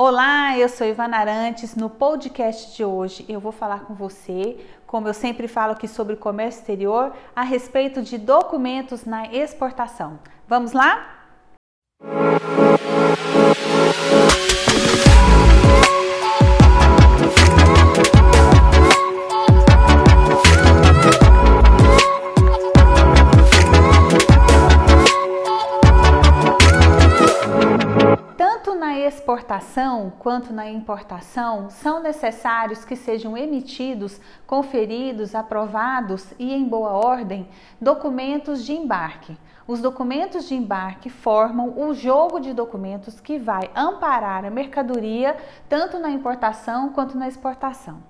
Olá, eu sou Ivana Arantes. No podcast de hoje eu vou falar com você, como eu sempre falo aqui sobre comércio exterior, a respeito de documentos na exportação. Vamos lá? Quanto na importação são necessários que sejam emitidos, conferidos, aprovados e em boa ordem documentos de embarque. Os documentos de embarque formam o jogo de documentos que vai amparar a mercadoria tanto na importação quanto na exportação.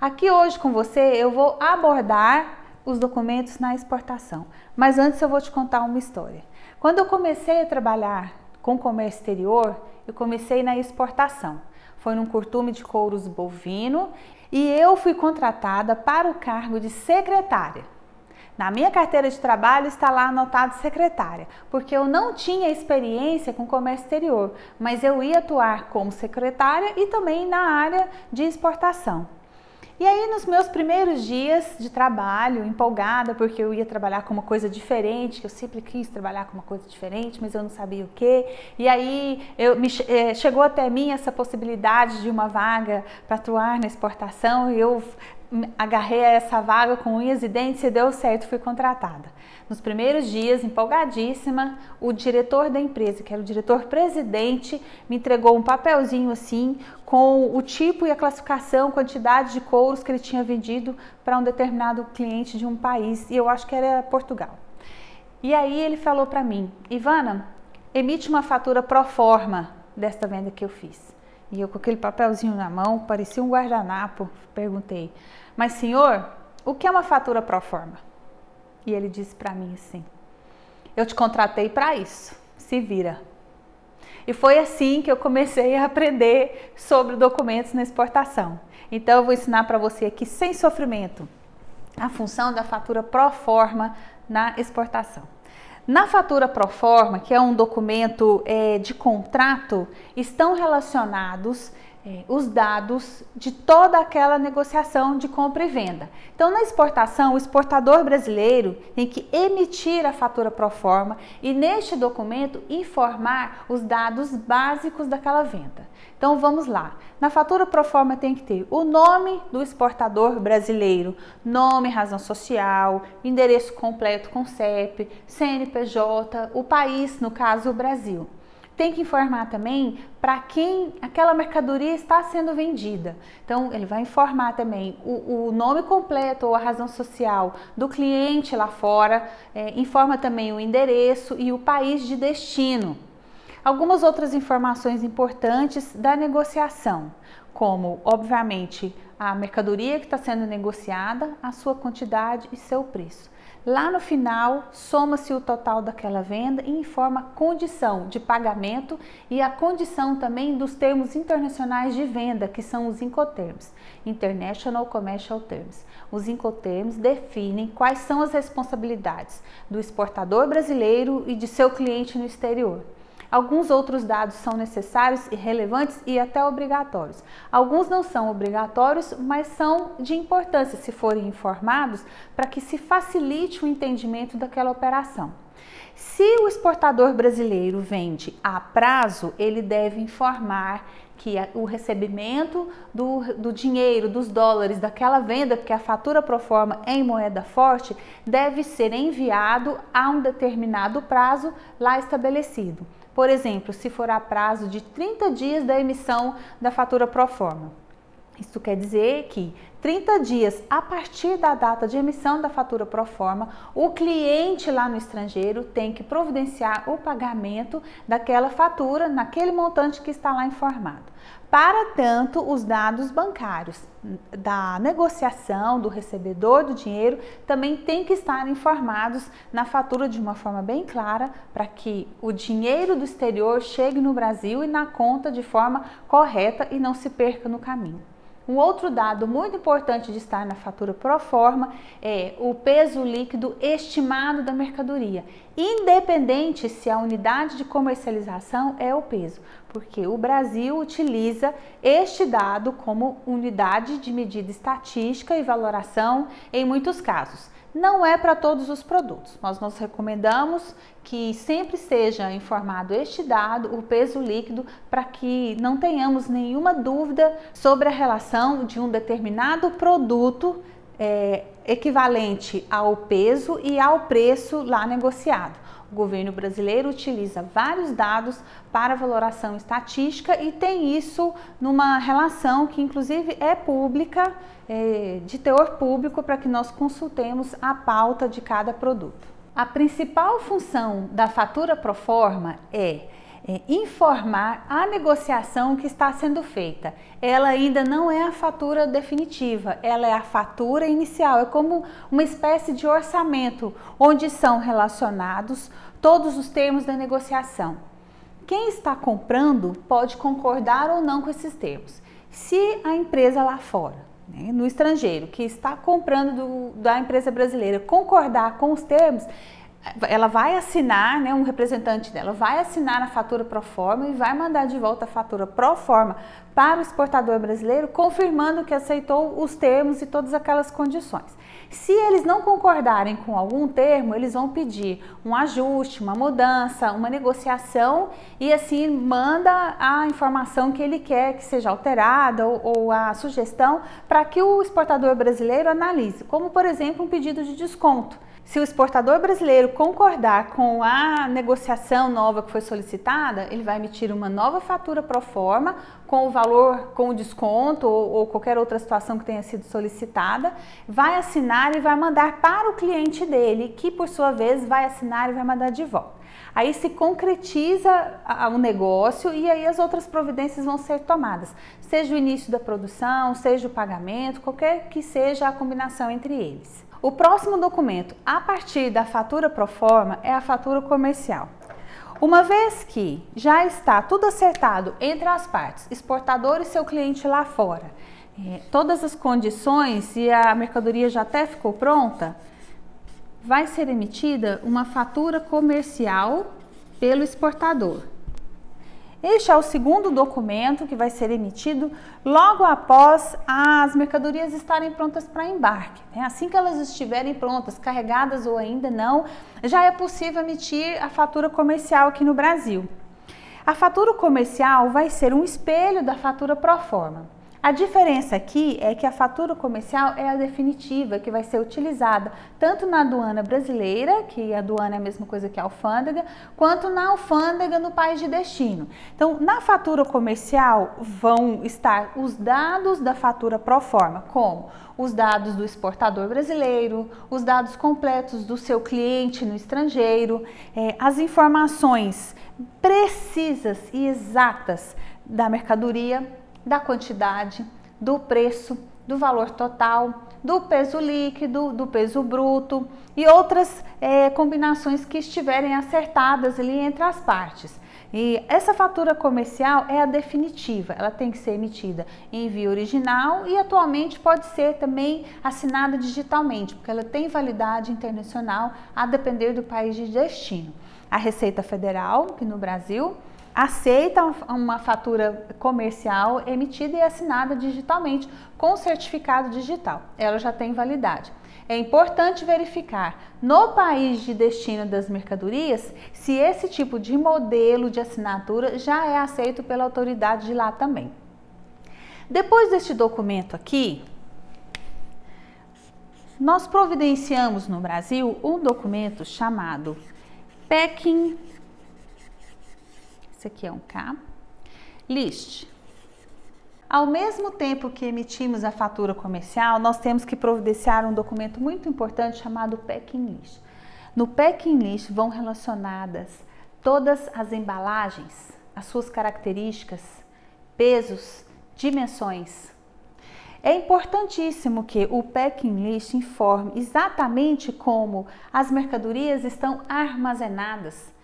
Aqui hoje com você eu vou abordar os documentos na exportação, mas antes eu vou te contar uma história. Quando eu comecei a trabalhar com comércio exterior, eu comecei na exportação. Foi num curtume de couros bovino e eu fui contratada para o cargo de secretária. Na minha carteira de trabalho está lá anotado secretária, porque eu não tinha experiência com comércio exterior, mas eu ia atuar como secretária e também na área de exportação. E aí, nos meus primeiros dias de trabalho, empolgada, porque eu ia trabalhar com uma coisa diferente, que eu sempre quis trabalhar com uma coisa diferente, mas eu não sabia o que. E aí, eu, me, eh, chegou até mim essa possibilidade de uma vaga para atuar na exportação, e eu agarrei essa vaga com unhas e dentes e deu certo, fui contratada. Nos primeiros dias, empolgadíssima, o diretor da empresa, que era o diretor presidente, me entregou um papelzinho assim com o tipo e a classificação, quantidade de couros que ele tinha vendido para um determinado cliente de um país, e eu acho que era Portugal. E aí ele falou para mim, Ivana, emite uma fatura pro forma desta venda que eu fiz. E eu com aquele papelzinho na mão, parecia um guardanapo, perguntei: "Mas senhor, o que é uma fatura pro forma?" E ele disse para mim assim: Eu te contratei para isso, se vira. E foi assim que eu comecei a aprender sobre documentos na exportação. Então eu vou ensinar para você aqui sem sofrimento a função da fatura pro forma na exportação. Na fatura pro forma, que é um documento é, de contrato, estão relacionados os dados de toda aquela negociação de compra e venda. Então, na exportação, o exportador brasileiro tem que emitir a fatura pro forma e, neste documento, informar os dados básicos daquela venda. Então, vamos lá. Na fatura pro forma tem que ter o nome do exportador brasileiro, nome, razão social, endereço completo com CEP, CNPJ, o país, no caso, o Brasil tem que informar também para quem aquela mercadoria está sendo vendida. Então, ele vai informar também o, o nome completo ou a razão social do cliente lá fora, é, informa também o endereço e o país de destino. Algumas outras informações importantes da negociação, como, obviamente, a mercadoria que está sendo negociada, a sua quantidade e seu preço. Lá no final, soma-se o total daquela venda e informa a condição de pagamento e a condição também dos termos internacionais de venda, que são os Incoterms, International Commercial Terms. Os Incoterms definem quais são as responsabilidades do exportador brasileiro e de seu cliente no exterior. Alguns outros dados são necessários e relevantes e até obrigatórios. Alguns não são obrigatórios, mas são de importância se forem informados para que se facilite o entendimento daquela operação. Se o exportador brasileiro vende a prazo, ele deve informar que o recebimento do, do, dinheiro, dos dólares daquela venda, porque a fatura pro forma em moeda forte, deve ser enviado a um determinado prazo lá estabelecido. Por exemplo, se for a prazo de 30 dias da emissão da fatura pro forma. Isso quer dizer que 30 dias a partir da data de emissão da fatura pro forma, o cliente lá no estrangeiro tem que providenciar o pagamento daquela fatura naquele montante que está lá informado. Para tanto, os dados bancários da negociação do recebedor do dinheiro também têm que estar informados na fatura de uma forma bem clara para que o dinheiro do exterior chegue no Brasil e na conta de forma correta e não se perca no caminho. Um outro dado muito importante de estar na fatura pro forma é o peso líquido estimado da mercadoria, independente se a unidade de comercialização é o peso, porque o Brasil utiliza este dado como unidade de medida estatística e valoração em muitos casos não é para todos os produtos. Nós nos recomendamos que sempre seja informado este dado, o peso líquido, para que não tenhamos nenhuma dúvida sobre a relação de um determinado produto é, equivalente ao peso e ao preço lá negociado. O governo brasileiro utiliza vários dados para valoração estatística e tem isso numa relação que, inclusive, é pública, é, de teor público, para que nós consultemos a pauta de cada produto. A principal função da fatura pro forma é é, informar a negociação que está sendo feita. Ela ainda não é a fatura definitiva, ela é a fatura inicial, é como uma espécie de orçamento onde são relacionados todos os termos da negociação. Quem está comprando pode concordar ou não com esses termos. Se a empresa lá fora, né, no estrangeiro, que está comprando do, da empresa brasileira, concordar com os termos, ela vai assinar, né, um representante dela vai assinar a fatura pro forma e vai mandar de volta a fatura pro forma para o exportador brasileiro, confirmando que aceitou os termos e todas aquelas condições. Se eles não concordarem com algum termo, eles vão pedir um ajuste, uma mudança, uma negociação e assim manda a informação que ele quer que seja alterada ou, ou a sugestão para que o exportador brasileiro analise, como por exemplo um pedido de desconto. Se o exportador brasileiro concordar com a negociação nova que foi solicitada, ele vai emitir uma nova fatura pro forma com o valor, com o desconto ou, ou, qualquer outra situação que tenha sido solicitada, vai assinar e vai mandar para o cliente dele, que por sua vez vai assinar e vai mandar de volta. Aí se concretiza o negócio e aí as outras providências vão ser tomadas, seja o início da produção, seja o pagamento, qualquer que seja a combinação entre eles. O próximo documento a partir da fatura pro forma é a fatura comercial. Uma vez que já está tudo acertado entre as partes, exportador e seu cliente lá fora, é, todas as condições e a mercadoria já até ficou pronta, vai ser emitida uma fatura comercial pelo exportador. Este é o segundo documento que vai ser emitido logo após as mercadorias estarem prontas para embarque. Né? Assim que elas estiverem prontas, carregadas ou ainda não, já é possível emitir a fatura comercial aqui no Brasil. A fatura comercial vai ser um espelho da fatura pro forma. A diferença aqui é que a fatura comercial é a definitiva, que vai ser utilizada tanto na aduana brasileira, que a aduana é a mesma coisa que a alfândega, quanto na alfândega no país de destino. Então, na fatura comercial vão estar os dados da fatura pro forma, como os dados do exportador brasileiro, os dados completos do seu cliente no estrangeiro, é, as informações precisas e exatas da mercadoria da quantidade, do preço, do valor total, do peso líquido, do peso bruto e outras é, combinações que estiverem acertadas ali entre as partes. E essa fatura comercial é a definitiva, ela tem que ser emitida em via original e atualmente pode ser também assinada digitalmente, porque ela tem validade internacional a depender do país de destino. A Receita Federal, que no Brasil, aceita uma fatura comercial emitida e assinada digitalmente com certificado digital. Ela já tem validade. É importante verificar no país de destino das mercadorias se esse tipo de modelo de assinatura já é aceito pela autoridade de lá também. Depois deste documento aqui, nós providenciamos no Brasil um documento chamado Packing esse aqui é um K. List. Ao mesmo tempo que emitimos a fatura comercial, nós temos que providenciar um documento muito importante chamado Packing List. No Packing List vão relacionadas todas as embalagens, as suas características, pesos, dimensões. É importantíssimo que o Packing List informe exatamente como as mercadorias estão armazenadas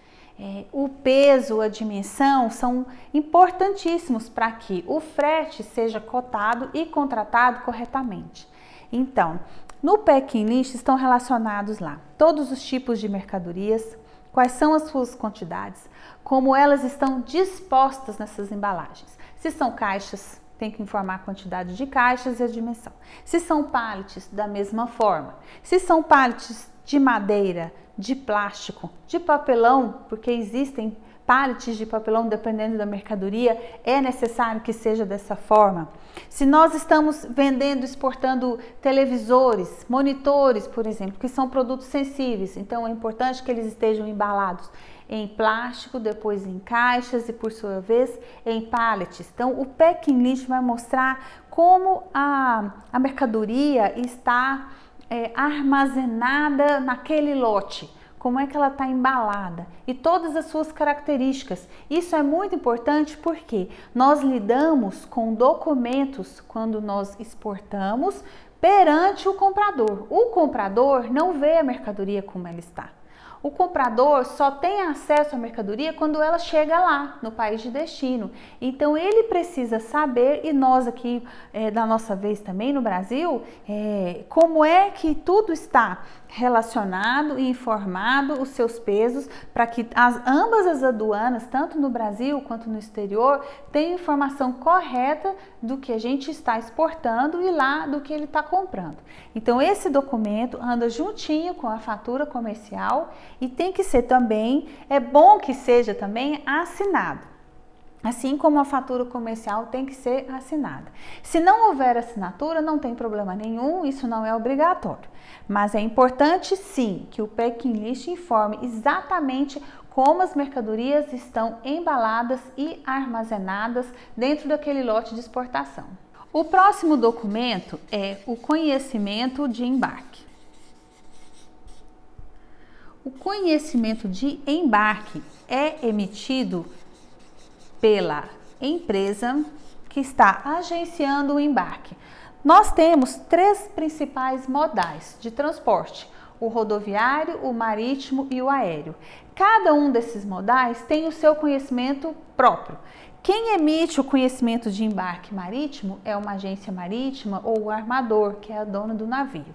é, o peso, a dimensão são importantíssimos para que o frete seja cotado e contratado corretamente. Então, no packing list estão relacionados lá todos os tipos de mercadorias, quais são as suas quantidades, como elas estão dispostas nessas embalagens. Se são caixas, tem que informar a quantidade de caixas e a dimensão. Se são pallets, da mesma forma. Se são pallets de madeira, de plástico, de papelão, porque existem pallets de papelão dependendo da mercadoria, é necessário que seja dessa forma. Se nós estamos vendendo, exportando televisores, monitores, por exemplo, que são produtos sensíveis, então é importante que eles estejam embalados em plástico, depois em caixas e por sua vez em pallets. Então o packing list vai mostrar como a, a mercadoria está é, armazenada naquele lote como é que ela está embalada e todas as suas características. Isso é muito importante porque nós lidamos com documentos quando nós exportamos perante o comprador. O comprador não vê a mercadoria como ela está. O comprador só tem acesso à mercadoria quando ela chega lá, no país de destino. Então ele precisa saber, e nós aqui é, da nossa vez também no Brasil, é, como é que tudo está relacionado e informado os seus pesos para que as, ambas as aduanas, tanto no Brasil quanto no exterior, tenham informação correta do que a gente está exportando e lá do que ele está comprando. Então esse documento anda juntinho com a fatura comercial e tem que ser também, é bom que seja também assinado. Assim como a fatura comercial tem que ser assinada. Se não houver assinatura, não tem problema nenhum, isso não é obrigatório. Mas é importante sim que o packing list informe exatamente como as mercadorias estão embaladas e armazenadas dentro daquele lote de exportação. O próximo documento é o conhecimento de embarque. O conhecimento de embarque é emitido pela empresa que está agenciando o embarque. Nós temos três principais modais de transporte: o rodoviário, o marítimo e o aéreo. Cada um desses modais tem o seu conhecimento próprio. Quem emite o conhecimento de embarque marítimo é uma agência marítima ou o armador, que é a dona do navio.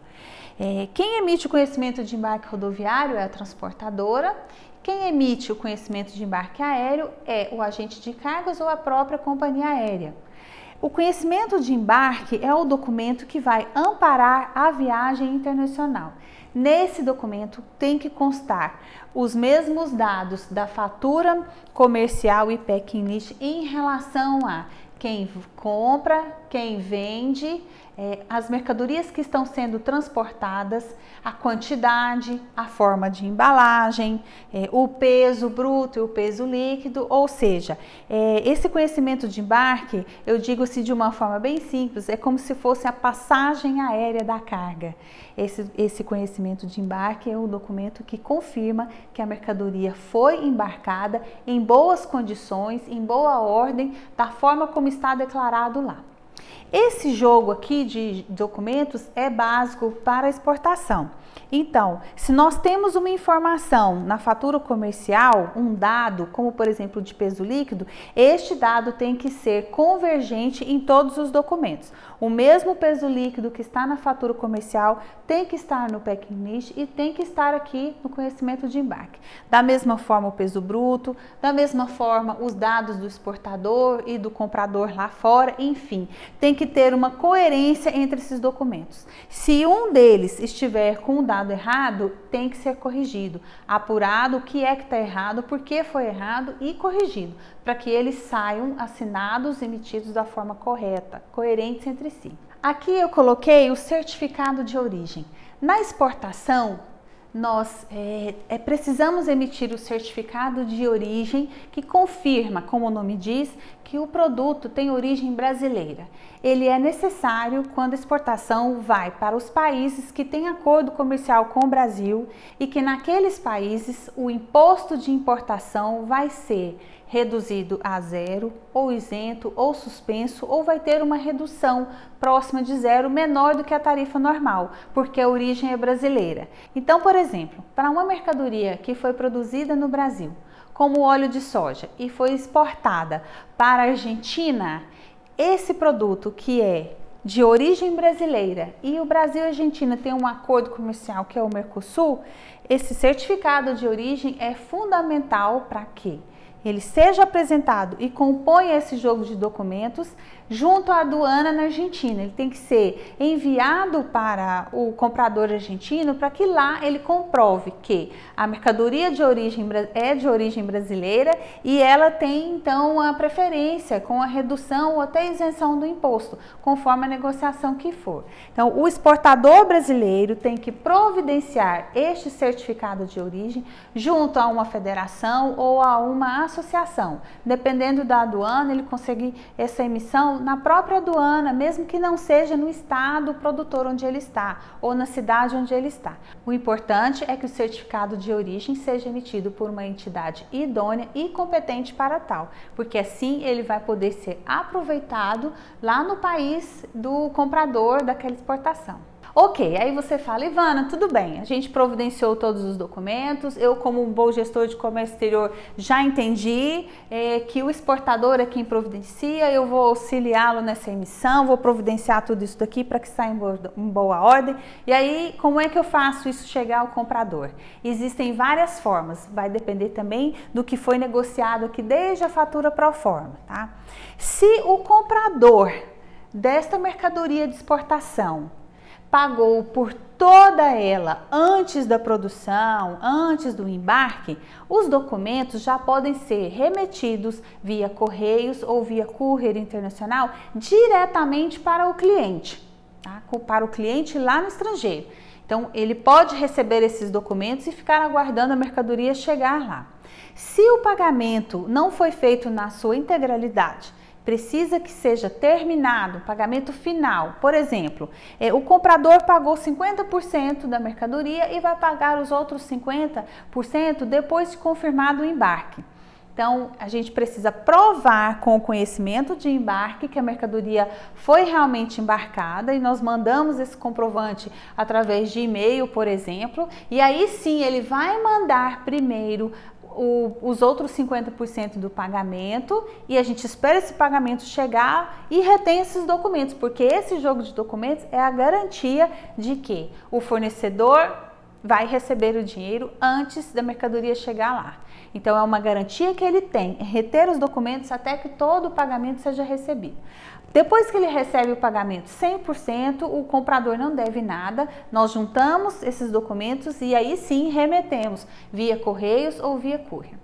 É, quem emite o conhecimento de embarque rodoviário é a transportadora quem emite o conhecimento de embarque aéreo é o agente de cargas ou a própria companhia aérea. O conhecimento de embarque é o documento que vai amparar a viagem internacional. Nesse documento tem que constar os mesmos dados da fatura comercial e packing list em relação a quem compra, quem vende, é, as mercadorias que estão sendo transportadas, a quantidade, a forma de embalagem, é, o peso bruto e o peso líquido, ou seja, é, esse conhecimento de embarque, eu digo assim de uma forma bem simples, é como se fosse a passagem aérea da carga. Esse, esse conhecimento de embarque é o documento que confirma que a mercadoria foi embarcada em boas condições, em boa ordem, da forma como está declarado lá. Esse jogo aqui de documentos é básico para exportação. Então, se nós temos uma informação na fatura comercial, um dado, como por exemplo de peso líquido, este dado tem que ser convergente em todos os documentos. O mesmo peso líquido que está na fatura comercial tem que estar no packing list e tem que estar aqui no conhecimento de embarque. Da mesma forma o peso bruto, da mesma forma os dados do exportador e do comprador lá fora, enfim, tem que ter uma coerência entre esses documentos. Se um deles estiver com dado errado, tem que ser corrigido, apurado o que é que está errado, por que foi errado e corrigido, para que eles saiam assinados, emitidos da forma correta, coerentes entre si. Aqui eu coloquei o certificado de origem. Na exportação, nós é, é, precisamos emitir o certificado de origem que confirma, como o nome diz, que o produto tem origem brasileira. Ele é necessário quando a exportação vai para os países que têm acordo comercial com o Brasil e que naqueles países o imposto de importação vai ser reduzido a zero, ou isento, ou suspenso, ou vai ter uma redução próxima de zero, menor do que a tarifa normal, porque a origem é brasileira. Então, por exemplo, para uma mercadoria que foi produzida no Brasil, como óleo de soja e foi exportada para a Argentina, esse produto que é de origem brasileira e o Brasil e a Argentina têm um acordo comercial que é o Mercosul, esse certificado de origem é fundamental para quê? ele seja apresentado e compõe esse jogo de documentos junto à aduana na Argentina. Ele tem que ser enviado para o comprador argentino para que lá ele comprove que a mercadoria de origem é de origem brasileira e ela tem então a preferência com a redução ou até isenção do imposto, conforme a negociação que for. Então, o exportador brasileiro tem que providenciar este certificado de origem junto a uma federação ou a uma associação. Dependendo da aduana, ele consegue essa emissão na própria aduana, mesmo que não seja no estado produtor onde ele está ou na cidade onde ele está. O importante é que o certificado de origem seja emitido por uma entidade idônea e competente para tal, porque assim ele vai poder ser aproveitado lá no país do comprador daquela exportação. Ok, aí você fala, Ivana, tudo bem, a gente providenciou todos os documentos, eu, como um bom gestor de comércio exterior, já entendi é, que o exportador é quem providencia, eu vou auxiliá-lo nessa emissão, vou providenciar tudo isso daqui para que saia em boa, em boa ordem. E aí, como é que eu faço isso chegar ao comprador? Existem várias formas, vai depender também do que foi negociado aqui desde a fatura pro forma, tá? Se o comprador desta mercadoria de exportação pagou por toda ela antes da produção, antes do embarque, os documentos já podem ser remetidos via correios ou via courier internacional diretamente para o cliente, tá? para o cliente lá no estrangeiro. Então, ele pode receber esses documentos e ficar aguardando a mercadoria chegar lá. Se o pagamento não foi feito na sua integralidade, precisa que seja terminado o pagamento final. Por exemplo, é, o comprador pagou 50% da mercadoria e vai pagar os outros 50% depois de confirmado o embarque. Então, a gente precisa provar com o conhecimento de embarque que a mercadoria foi realmente embarcada e nós mandamos esse comprovante através de e-mail, por exemplo, e aí sim ele vai mandar primeiro o, os outros 50% do pagamento e a gente espera esse pagamento chegar e retém esses documentos, porque esse jogo de documentos é a garantia de que o fornecedor vai receber o dinheiro antes da mercadoria chegar lá. Então é uma garantia que ele tem, reter os documentos até que todo o pagamento seja recebido. Depois que ele recebe o pagamento 100%, o comprador não deve nada. Nós juntamos esses documentos e aí sim remetemos via correios ou via courier.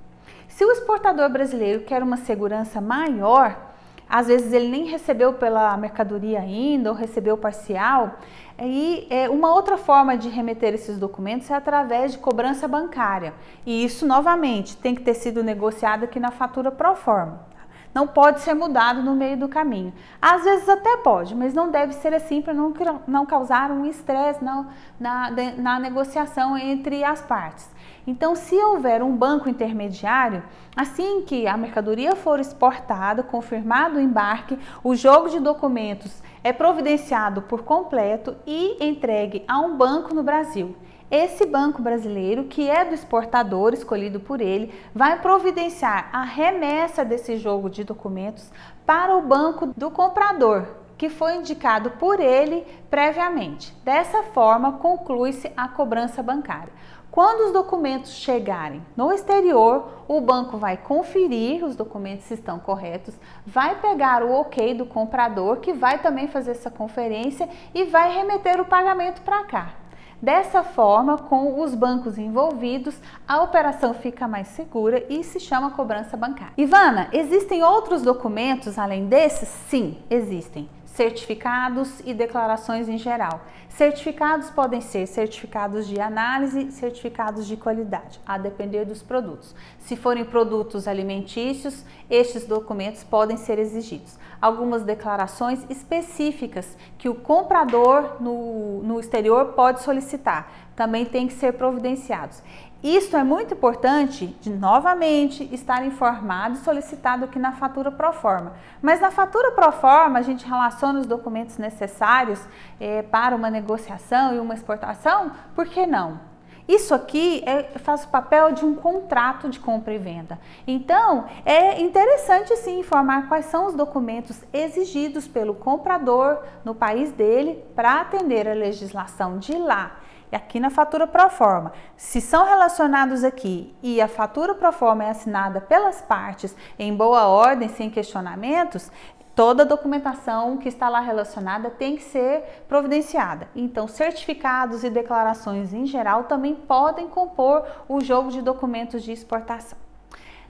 Se o exportador brasileiro quer uma segurança maior, às vezes ele nem recebeu pela mercadoria ainda ou recebeu parcial, e é, uma outra forma de remeter esses documentos é através de cobrança bancária. E isso, novamente, tem que ter sido negociado aqui na fatura pro forma não pode ser mudado no meio do caminho. Às vezes até pode, mas não deve ser assim para não, não causar um estresse na, na, na negociação entre as partes. Então, se houver um banco intermediário, assim que a mercadoria for exportada, confirmado o embarque, o jogo de documentos é providenciado por completo e entregue a um banco no Brasil. Esse banco brasileiro, que é do exportador escolhido por ele, vai providenciar a remessa desse jogo de documentos para o banco do comprador, que foi indicado por ele previamente. Dessa forma, conclui-se a cobrança bancária. Quando os documentos chegarem no exterior, o banco vai conferir os documentos se estão corretos, vai pegar o ok do comprador, que vai também fazer essa conferência e vai remeter o pagamento para cá. Dessa forma, com os bancos envolvidos, a operação fica mais segura e se chama cobrança bancária. Ivana, existem outros documentos além desses? Sim, existem certificados e declarações em geral. Certificados podem ser certificados de análise, certificados de qualidade, a depender dos produtos. Se forem produtos alimentícios, estes documentos podem ser exigidos. Algumas declarações específicas que o comprador no, no exterior pode solicitar também têm que ser providenciados. Isto é muito importante de novamente estar informado e solicitado aqui na fatura pro forma. Mas na fatura pro forma a gente relaciona os documentos necessários é, para uma negociação e uma exportação, por que não? Isso aqui é, faz o papel de um contrato de compra e venda. Então, é interessante sim informar quais são os documentos exigidos pelo comprador no país dele para atender a legislação de lá. Aqui na fatura pro forma, se são relacionados aqui e a fatura pro forma é assinada pelas partes em boa ordem, sem questionamentos, toda a documentação que está lá relacionada tem que ser providenciada. Então, certificados e declarações em geral também podem compor o jogo de documentos de exportação.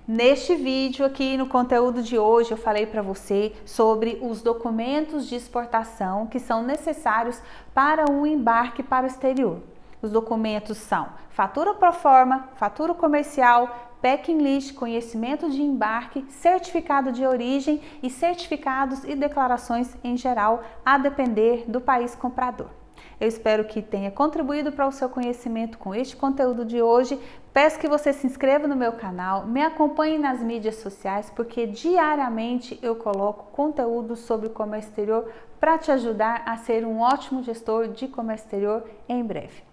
Neste vídeo aqui no conteúdo de hoje eu falei para você sobre os documentos de exportação que são necessários para o embarque para o exterior. Os documentos são fatura pro forma, fatura comercial, packing list, conhecimento de embarque, certificado de origem e certificados e declarações em geral, a depender do país comprador. Eu espero que tenha contribuído para o seu conhecimento com este conteúdo de hoje. Peço que você se inscreva no meu canal, me acompanhe nas mídias sociais, porque diariamente eu coloco conteúdo sobre comércio exterior para te ajudar a ser um ótimo gestor de comércio exterior em breve.